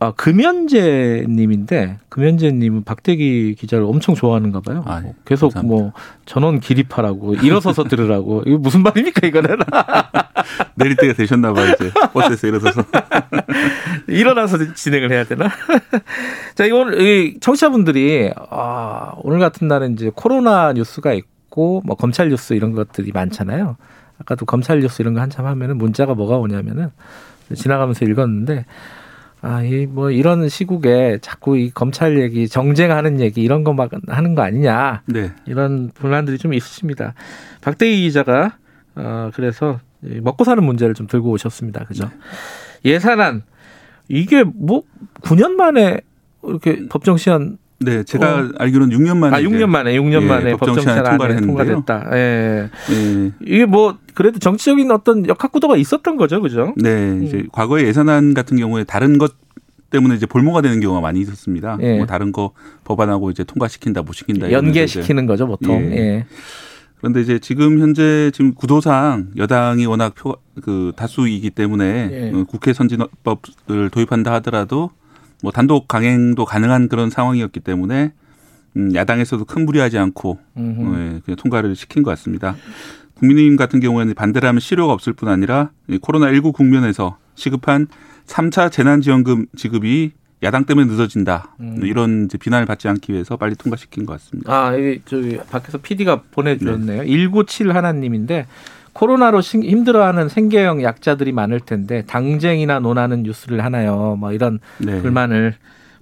아, 금연재님인데, 금연재님은 박대기 기자를 엄청 좋아하는가 봐요. 아, 예. 계속 감사합니다. 뭐, 전원 기립하라고, 일어서서 들으라고. 이거 무슨 말입니까, 이거는? 내릴 때가 되셨나 봐요, 이제. 버스에서 일어서서. 일어나서 진행을 해야 되나? 자, 오늘, 이 청취자분들이, 아, 오늘 같은 날은 이제 코로나 뉴스가 있고, 뭐, 검찰 뉴스 이런 것들이 많잖아요. 아까도 검찰 뉴스 이런 거 한참 하면은 문자가 뭐가 오냐면은, 지나가면서 읽었는데, 아, 이 뭐 이런 시국에 자꾸 이 검찰 얘기, 정쟁하는 얘기 이런 거 막 하는 거 아니냐. 네. 이런 분란들이 좀 있으십니다. 박대기 기자가 어 그래서 이 먹고 사는 문제를 좀 들고 오셨습니다. 그죠? 예산안 이게 뭐 9년 만에 이렇게 법정 시한 네, 제가 어. 알기로는 6년 만에. 아 6년 이제, 만에 6년 예, 만에 법정 법정 시한에 시한 통과를 했는데요. 통과됐다. 예. 예. 이게 뭐 그래도 정치적인 어떤 역학구도가 있었던 거죠, 그죠? 네, 이제 과거에 예산안 같은 경우에 다른 것 때문에 이제 볼모가 되는 경우가 많이 있었습니다. 예. 뭐 다른 거 법안하고 이제 통과시킨다, 못 시킨다. 연계시키는 거죠, 보통. 예. 예. 그런데 이제 지금 현재 지금 구도상 여당이 워낙 표, 그 다수이기 때문에 예. 어, 국회 선진법을 도입한다 하더라도 뭐 단독 강행도 가능한 그런 상황이었기 때문에 음, 야당에서도 큰 무리하지 않고 음흠. 어, 예, 그냥 통과를 시킨 것 같습니다. 국민의힘 같은 경우에는 반대를 하면 실효가 없을 뿐 아니라 이 코로나19 국면에서 시급한 3차 재난지원금 지급이 야당 때문에 늦어진다. 음. 이런 이제 비난을 받지 않기 위해서 빨리 통과시킨 것 같습니다. 아, 저기 밖에서 PD가 보내주셨네요. 197 하나님인데 코로나로 신- 힘들어하는 생계형 약자들이 많을 텐데 당쟁이나 논하는 뉴스를 하나요? 뭐 이런 네. 불만을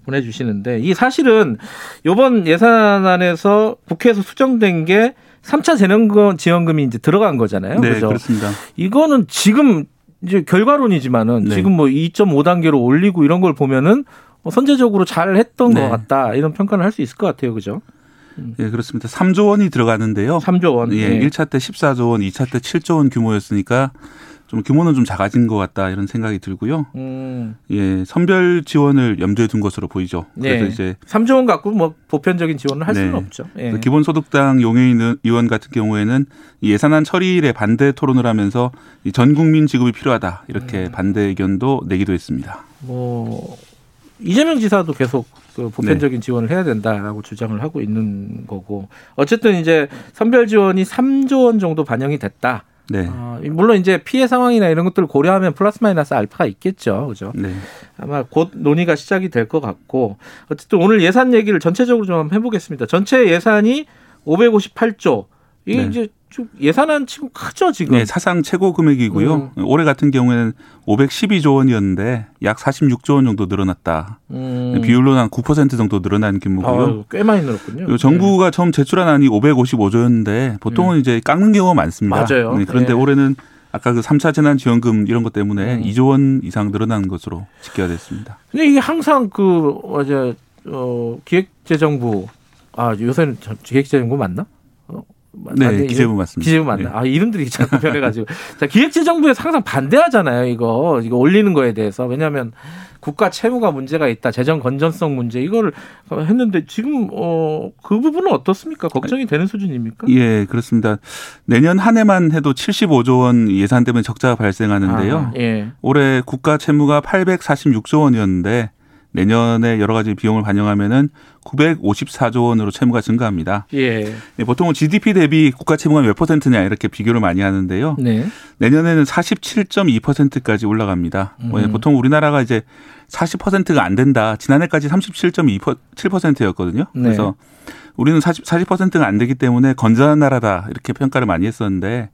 보내주시는데 이 사실은 이번 예산안에서 국회에서 수정된 게 3차 재난금 지원금이 이제 들어간 거잖아요. 네, 그죠? 그렇습니다. 이거는 지금 이제 결과론이지만은 네. 지금 뭐 2.5단계로 올리고 이런 걸 보면은 뭐 선제적으로 잘 했던 네. 것 같다 이런 평가를 할 수 있을 것 같아요, 그죠? 예, 그렇습니다. 3조 원이 들어가는데요. 3조 원. 예, 1차 때 14조 원, 2차 때 7조 원 규모였으니까 좀 규모는 좀 작아진 것 같다 이런 생각이 들고요. 음, 예, 선별 지원을 염두에 둔 것으로 보이죠. 그래서 네. 이제 3조 원 갖고 뭐 보편적인 지원을 할 네. 수는 없죠. 예. 기본소득당 용해인 의원 같은 경우에는 이 예산안 처리일에 반대 토론을 하면서 이전 국민 지급이 필요하다 이렇게 음. 반대 의견도 내기도 했습니다. 뭐 이재명 지사도 계속 그 보편적인 네. 지원을 해야 된다라고 주장을 하고 있는 거고 어쨌든 이제 선별 지원이 3조 원 정도 반영이 됐다. 네, 어, 물론 이제 피해 상황이나 이런 것들을 고려하면 플러스 마이너스 알파가 있겠죠. 그죠? 네, 아마 곧 논의가 시작이 될 것 같고 어쨌든 오늘 예산 얘기를 전체적으로 좀 한번 해보겠습니다. 전체 예산이 558조. 이게 네. 이제 좀 예산안 치고 크죠 지금. 네, 사상 최고 금액이고요. 음. 올해 같은 경우에는 512조 원이었는데 약 46조 원 정도 늘어났다. 음. 비율로는 한9% 정도 늘어난 규모고요. 아유, 꽤 많이 늘었군요. 정부가 처음 제출한 안이 555조였는데 보통은 이제 깎는 경우가 많습니다. 음. 맞아요. 네, 그런데 예. 올해는 아까 그 3차 재난지원금 이런 것 때문에 음. 2조 원 이상 늘어난 것으로 집계가 됐습니다. 근데 이게 항상 그 어제 어 기획재정부 아 요새는 저- 기획재정부 맞나? 네. 기재부 맞습니다. 기재부 맞나? 네. 아 이름들이 자꾸 변해가지고 자 기획재정부에서 항상 반대하잖아요 이거 이거 올리는 거에 대해서 왜냐하면 국가 채무가 문제가 있다 재정 건전성 문제 이거를 했는데 지금 어그 부분은 어떻습니까? 걱정이 되는 수준입니까? 예, 그렇습니다. 내년 한 해만 해도 75조 원 예산 때문에 적자가 발생하는데요. 아, 예. 올해 국가 채무가 846조 원이었는데 내년에 여러 가지 비용을 반영하면은 954조 원으로 채무가 증가합니다. 예. 예, 보통은 GDP 대비 국가 채무가 몇 퍼센트냐 이렇게 비교를 많이 하는데요. 네. 내년에는 47.2%까지 올라갑니다. 뭐, 예, 음. 보통 우리나라가 이제 40%가 안 된다. 지난해까지 37.7%였거든요. 네. 그래서 우리는 40, 40%가 안 되기 때문에 건전한 나라다 이렇게 평가를 많이 했었는데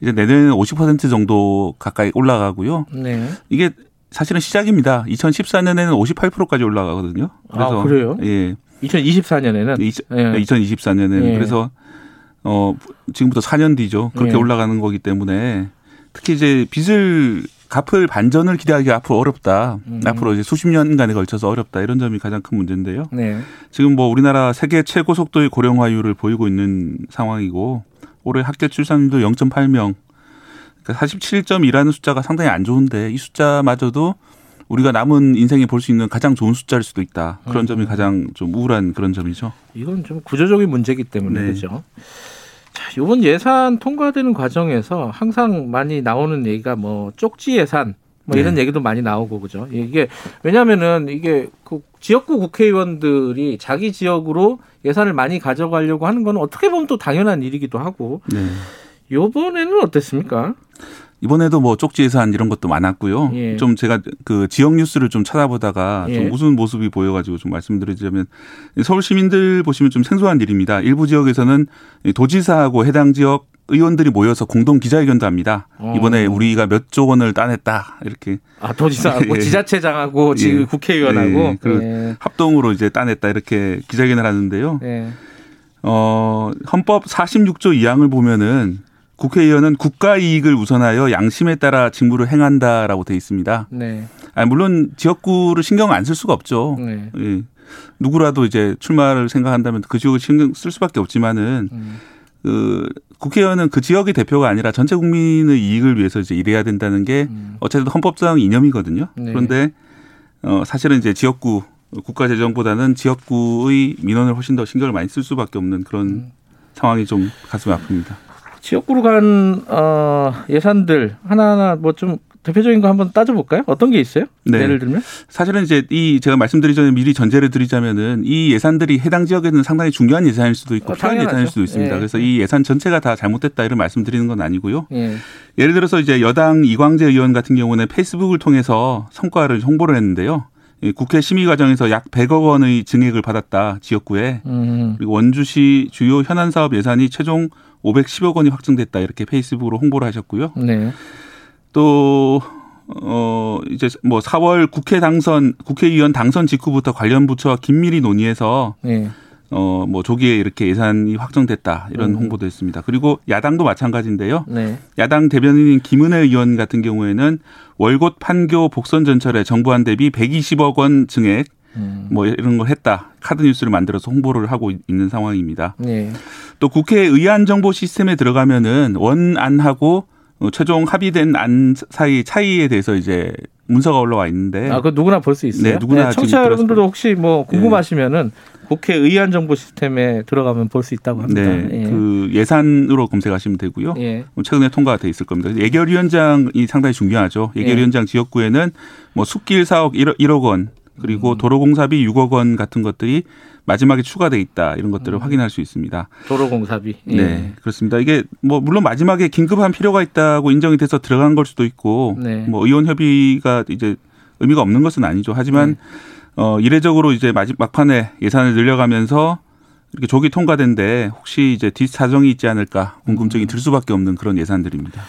이제 내년에는 50% 정도 가까이 올라가고요. 네. 이게 사실은 시작입니다. 2014년에는 58%까지 올라가거든요. 그래서 아, 그래요? 예. 2024년에는 이- 예. 2024년에는 예. 그래서 어 지금부터 4년 뒤죠. 그렇게 예. 올라가는 거기 때문에 특히 이제 빚을 갚을 반전을 기대하기가 앞으로 어렵다. 음. 앞으로 이제 수십 년간에 걸쳐서 어렵다. 이런 점이 가장 큰 문제인데요. 네. 지금 뭐 우리나라 세계 최고 속도의 고령화율을 보이고 있는 상황이고 올해 학대 출산율도 0.8명. 그러니까 47.2라는 숫자가 상당히 안 좋은데 이 숫자마저도 우리가 남은 인생에 볼 수 있는 가장 좋은 숫자일 수도 있다. 그런 점이 가장 좀 우울한 그런 점이죠. 이건 좀 구조적인 문제이기 때문에 네. 그죠. 자, 이번 예산 통과되는 과정에서 항상 많이 나오는 얘기가 뭐 쪽지 예산 뭐 이런 네. 얘기도 많이 나오고 그죠. 이게 왜냐면은 이게 그 지역구 국회의원들이 자기 지역으로 예산을 많이 가져가려고 하는 건 어떻게 보면 또 당연한 일이기도 하고 네. 요번에는 어땠습니까? 이번에도 뭐 쪽지 예산 이런 것도 많았고요. 예. 좀 제가 그 지역 뉴스를 좀 찾아보다가 예. 좀 우스운 모습이 보여가지고 좀 말씀드리자면 서울 시민들 보시면 좀 생소한 일입니다. 일부 지역에서는 도지사하고 해당 지역 의원들이 모여서 공동 기자회견도 합니다. 어. 이번에 우리가 몇 조 원을 따냈다 이렇게 아 도지사하고 예. 지자체장하고 지금 예. 국회의원하고 예. 그 예. 합동으로 이제 따냈다 이렇게 기자회견을 하는데요. 예. 어, 헌법 46조 2항을 보면은 국회의원은 국가 이익을 우선하여 양심에 따라 직무를 행한다라고 돼 있습니다. 네. 아, 물론 지역구를 신경 안 쓸 수가 없죠. 네. 예. 누구라도 이제 출마를 생각한다면 그 지역을 신경 쓸 수밖에 없지만은 음. 그 국회의원은 그 지역의 대표가 아니라 전체 국민의 이익을 위해서 이제 일해야 된다는 게 음. 어쨌든 헌법상 이념이거든요. 네. 그런데 어 사실은 이제 지역구 국가 재정보다는 지역구의 민원을 훨씬 더 신경을 많이 쓸 수밖에 없는 그런 음. 상황이 좀 가슴이 아픕니다. 지역구로 간 어, 예산들 하나하나 뭐 좀 대표적인 거 한번 따져볼까요? 어떤 게 있어요? 네. 예를 들면 사실은 이제 이 제가 말씀드리기 전에 미리 전제를 드리자면은 이 예산들이 해당 지역에는 상당히 중요한 예산일 수도 있고 어, 필요한 당연하죠. 예산일 수도 있습니다. 예. 그래서 이 예산 전체가 다 잘못됐다 이런 말씀드리는 건 아니고요. 예. 예를 들어서 이제 여당 이광재 의원 같은 경우는 페이스북을 통해서 성과를 홍보를 했는데요. 이 국회 심의 과정에서 약 100억 원의 증액을 받았다 지역구에 음. 그리고 원주시 주요 현안 사업 예산이 최종 510억 원이 확정됐다 이렇게 페이스북으로 홍보를 하셨고요. 네. 또 어, 이제 뭐 4월 국회 당선, 국회의원 당선 직후부터 관련 부처와 긴밀히 논의해서 예. 어, 뭐 조기에 이렇게 예산이 확정됐다 이런 음. 홍보도 했습니다. 그리고 야당도 마찬가지인데요. 네. 야당 대변인인 김은혜 의원 같은 경우에는 월곶 판교 복선 전철에 정부안 대비 120억 원 증액 음. 뭐 이런 걸 했다. 카드 뉴스를 만들어서 홍보를 하고 있는 상황입니다. 네. 또 국회 의안 정보 시스템에 들어가면은 원안하고 어, 최종 합의된 안 사이 차이에 대해서 이제 문서가 올라와 있는데 아, 그 누구나 볼 수 있어요. 네, 누구나 지금 청취자 여러분들도. 혹시 뭐 궁금하시면은 국회 의안 정보 시스템에 들어가면 볼 수 있다고 합니다. 네, 예. 그 예산으로 검색하시면 되고요. 예. 최근에 통과가 돼 있을 겁니다. 예결위원장이 상당히 중요하죠. 예결위원장 지역구에는 뭐 숲길 사업 1억, 1억 원 그리고 도로공사비 6억 원 같은 것들이 마지막에 추가돼 있다 이런 것들을 확인할 수 있습니다. 도로공사비. 예. 네, 그렇습니다. 이게 뭐 물론 마지막에 긴급한 필요가 있다고 인정이 돼서 들어간 걸 수도 있고 네. 뭐 의원 협의가 이제 의미가 없는 것은 아니죠. 하지만 네. 어 이례적으로 이제 마지 막판에 예산을 늘려가면서 이렇게 조기 통과된데 혹시 이제 뒷사정이 있지 않을까 음. 궁금증이 들 수밖에 없는 그런 예산들입니다.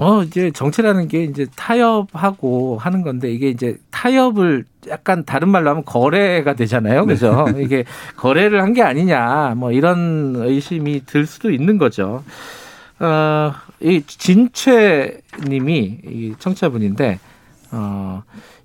뭐 이제 정치라는 게 이제 타협하고 하는 건데 이게 이제 타협을 약간 다른 말로 하면 거래가 되잖아요. 그죠? 이게 거래를 한 게 아니냐 뭐 이런 의심이 들 수도 있는 거죠. 어, 이 진채 님이 이 청취자분인데 어,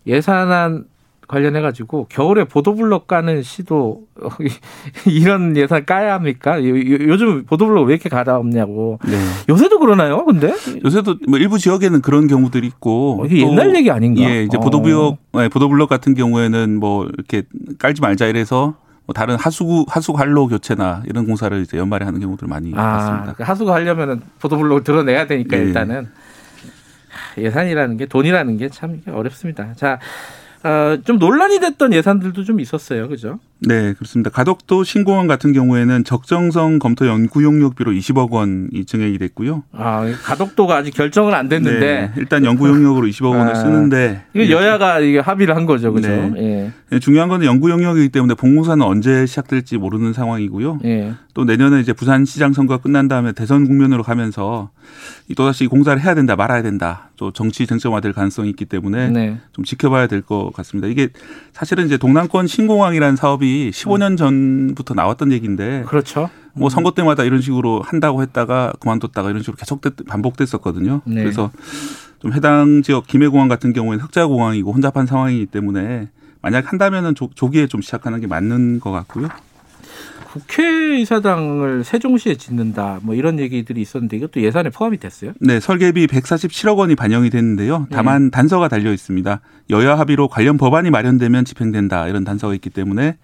예산안 관련해 가지고 겨울에 보도블럭 까는 시도 어, 이런 예산 까야 합니까? 요- 요즘 보도블럭 왜 이렇게 갈아엎냐고. 네. 요새도 그러나요? 근데 요새도 뭐 일부 지역에는 그런 경우들이 있고 어, 이게 또 옛날 얘기 아닌가? 예, 이제 어. 보도블록, 네, 보도블록 같은 경우에는 뭐 이렇게 깔지 말자 이래서 뭐 다른 하수구 하수 관로 교체나 이런 공사를 이제 연말에 하는 경우들 많이 아, 봤습니다. 그 하수구 하려면은 보도블록을 드러내야 되니까 예. 일단은 하, 예산이라는 게 돈이라는 게 참 어렵습니다. 자, 어, 좀 논란이 됐던 예산들도 좀 있었어요, 그죠? 네, 그렇습니다. 가덕도 신공항 같은 경우에는 적정성 검토 연구 용역비로 20억 원이 증액이 됐고요. 아, 가덕도가 아직 결정은 안 됐는데 네, 일단 연구 용역으로 20억 원을 아, 쓰는데 이거 여야가 이게 합의를 한 거죠, 그죠? 네. 예, 중요한 건 연구 용역이기 때문에 본공사는 언제 시작될지 모르는 상황이고요. 예, 또 내년에 이제 부산시장 선거가 끝난 다음에 대선 국면으로 가면서 이 또다시 공사를 해야 된다 말아야 된다 또 정치 쟁점화될 가능성이 있기 때문에 네, 좀 지켜봐야 될 것 같습니다. 이게 사실은 이제 동남권 신공항이라는 사업이 15년 전부터 나왔던 얘기인데 그렇죠. 뭐 선거 때마다 이런 식으로 한다고 했다가 그만뒀다가 이런 식으로 계속 반복됐었거든요. 네. 그래서 좀 해당 지역 김해공항 같은 경우에는 흑자공항이고 혼잡한 상황이기 때문에 만약 한다면은 조, 조기에 좀 시작하는 게 맞는 것 같고요. 국회의사당을 세종시에 짓는다 뭐 이런 얘기들이 있었는데 이것도 예산에 포함이 됐어요? 네, 설계비 147억 원이 반영이 됐는데요. 다만 단서가 달려 있습니다. 여야 합의로 관련 법안이 마련되면 집행된다 이런 단서가 있기 때문에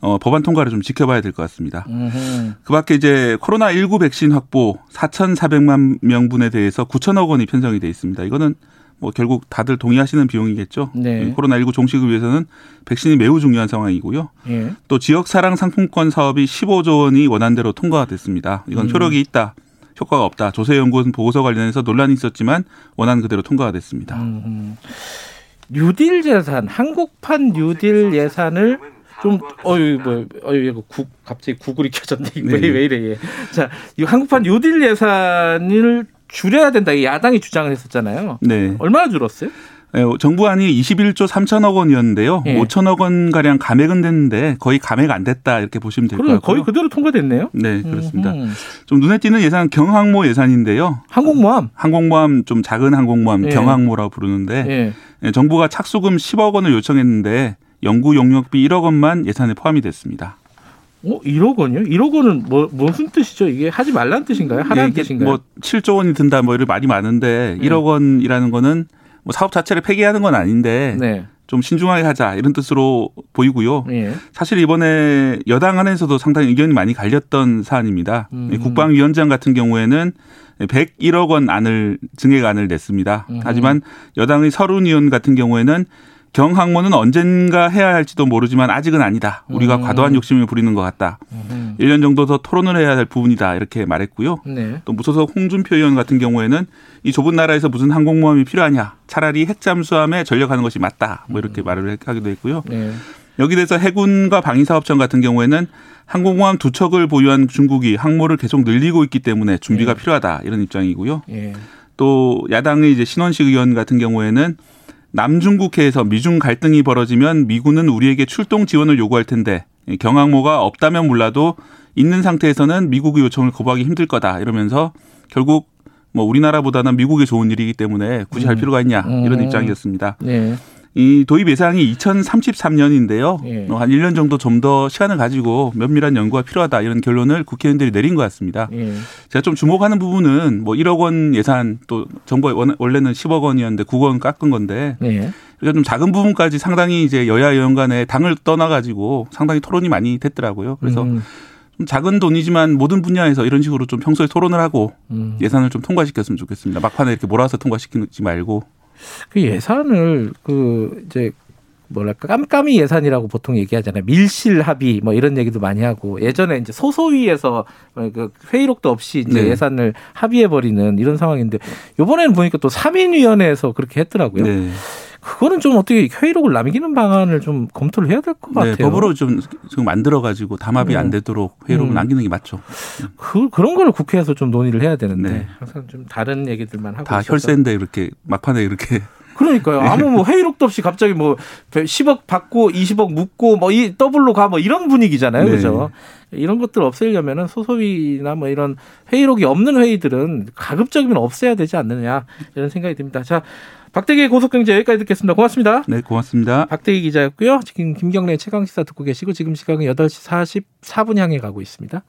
어, 법안 통과를 좀 지켜봐야 될 것 같습니다. 그밖에 이제 코로나 19 백신 확보 4,400만 명분에 대해서 9천억 원이 편성이 돼 있습니다. 이거는 뭐 결국 다들 동의하시는 비용이겠죠. 네. 코로나 19 종식을 위해서는 백신이 매우 중요한 상황이고요. 예. 또 지역 사랑 상품권 사업이 15조 원이 원안대로 통과가 됐습니다. 이건 음. 효력이 있다. 효과가 없다. 조세연구원 보고서 관련해서 논란이 있었지만 원안 그대로 통과가 됐습니다. 음, 뉴딜 예산, 한국판 뉴딜 예산을 좀 어유 뭐 어유 이거 국 갑자기 구글이 켜졌네. 왜, 네. 왜 이래 얘. 자, 이 한국판 뉴딜 예산을 줄여야 된다. 이 야당이 주장을 했었잖아요. 네. 얼마나 줄었어요? 예, 정부안이 21조 3천억 원이었는데요. 예. 5천억 원 가량 감액은 됐는데 거의 감액 안 됐다 이렇게 보시면 될것 그럼 같고요. 거의 그대로 통과됐네요. 네, 그렇습니다. 음, 좀 눈에 띄는 예산 경항모 예산인데요. 항공모함. 항공모함 좀 작은 항공모함 예. 경항모라고 부르는데 예. 예, 정부가 착수금 10억 원을 요청했는데 연구 용역비 1억 원만 예산에 포함이 됐습니다. 어, 1억 원이요? 1억 원은 뭐 무슨 뜻이죠? 이게 하지 말라는 뜻인가요? 하라는 이게 뜻인가요? 뭐 7조 원이 든다 뭐 이런 말이 많은데 예. 1억 원이라는 거는 뭐 사업 자체를 폐기하는 건 아닌데 네. 좀 신중하게 하자 이런 뜻으로 보이고요. 예. 사실 이번에 여당 안에서도 상당히 의견이 많이 갈렸던 사안입니다. 음. 국방위원장 같은 경우에는 101억 원 안을 증액안을 냈습니다. 음. 하지만 여당의 서른 의원 같은 경우에는 경항모는 언젠가 해야 할지도 모르지만 아직은 아니다. 우리가 음. 과도한 욕심을 부리는 것 같다. 음. 1년 정도 더 토론을 해야 할 부분이다. 이렇게 말했고요. 네. 또 무소속 홍준표 의원 같은 경우에는 이 좁은 나라에서 무슨 항공모함이 필요하냐. 차라리 핵잠수함에 전력하는 것이 맞다. 뭐 이렇게 말을 하기도 했고요. 네. 여기 대해서 해군과 방위사업청 같은 경우에는 항공모함 두 척을 보유한 중국이 항모를 계속 늘리고 있기 때문에 준비가 네. 필요하다 이런 입장이고요. 예. 또 야당의 이제 신원식 의원 같은 경우에는 남중국해에서 미중 갈등이 벌어지면 미군은 우리에게 출동 지원을 요구할 텐데 경항모가 없다면 몰라도 있는 상태에서는 미국의 요청을 거부하기 힘들 거다 이러면서 결국 뭐 우리나라보다는 미국에 좋은 일이기 때문에 굳이 할 음. 필요가 있냐 이런 음. 입장이었습니다. 네. 이 도입 예상이 2033년인데요. 예. 한 1년 정도 좀 더 시간을 가지고 면밀한 연구가 필요하다 이런 결론을 국회의원들이 내린 것 같습니다. 예. 제가 좀 주목하는 부분은 뭐 1억 원 예산 또 정부가 원- 원래는 10억 원이었는데 9억 원 깎은 건데 네. 그러니까 좀 작은 부분까지 상당히 이제 여야 의원 간에 당을 떠나가지고 상당히 토론이 많이 됐더라고요. 그래서 음, 좀 작은 돈이지만 모든 분야에서 이런 식으로 좀 평소에 토론을 하고 음. 예산을 좀 통과시켰으면 좋겠습니다. 막판에 이렇게 몰아서 통과시키지 말고 그 예산을 그 이제 뭐랄까 깜깜이 예산이라고 보통 얘기하잖아요. 밀실 합의 뭐 이런 얘기도 많이 하고 예전에 이제 소소위에서 그 회의록도 없이 이제 네. 예산을 합의해 버리는 이런 상황인데 이번에는 보니까 또 3인 위원회에서 그렇게 했더라고요. 네. 그거는 좀 어떻게 회의록을 남기는 방안을 좀 검토를 해야 될 것 같아요. 네, 법으로 좀 지금 만들어 가지고 담합이 음. 안 되도록 회의록을 음. 남기는 게 맞죠. 그 그런 거를 국회에서 좀 논의를 해야 되는데 네. 항상 좀 다른 얘기들만 하고 다 있어서. 혈세인데 이렇게 막판에 이렇게 그러니까요. 아무 뭐 회의록도 없이 갑자기 뭐 10억 받고 20억 묻고 뭐 이 더블로 가 뭐 이런 분위기잖아요. 네. 그죠? 이런 것들 없애려면은 소소위나 뭐 이런 회의록이 없는 회의들은 가급적이면 없애야 되지 않느냐 이런 생각이 듭니다. 자, 박대기 고속경제 여기까지 듣겠습니다. 고맙습니다. 네 고맙습니다. 박대기 기자였고요. 지금 김경래 최강 시사 듣고 계시고 지금 시각은 8시 44분 향해 가고 있습니다.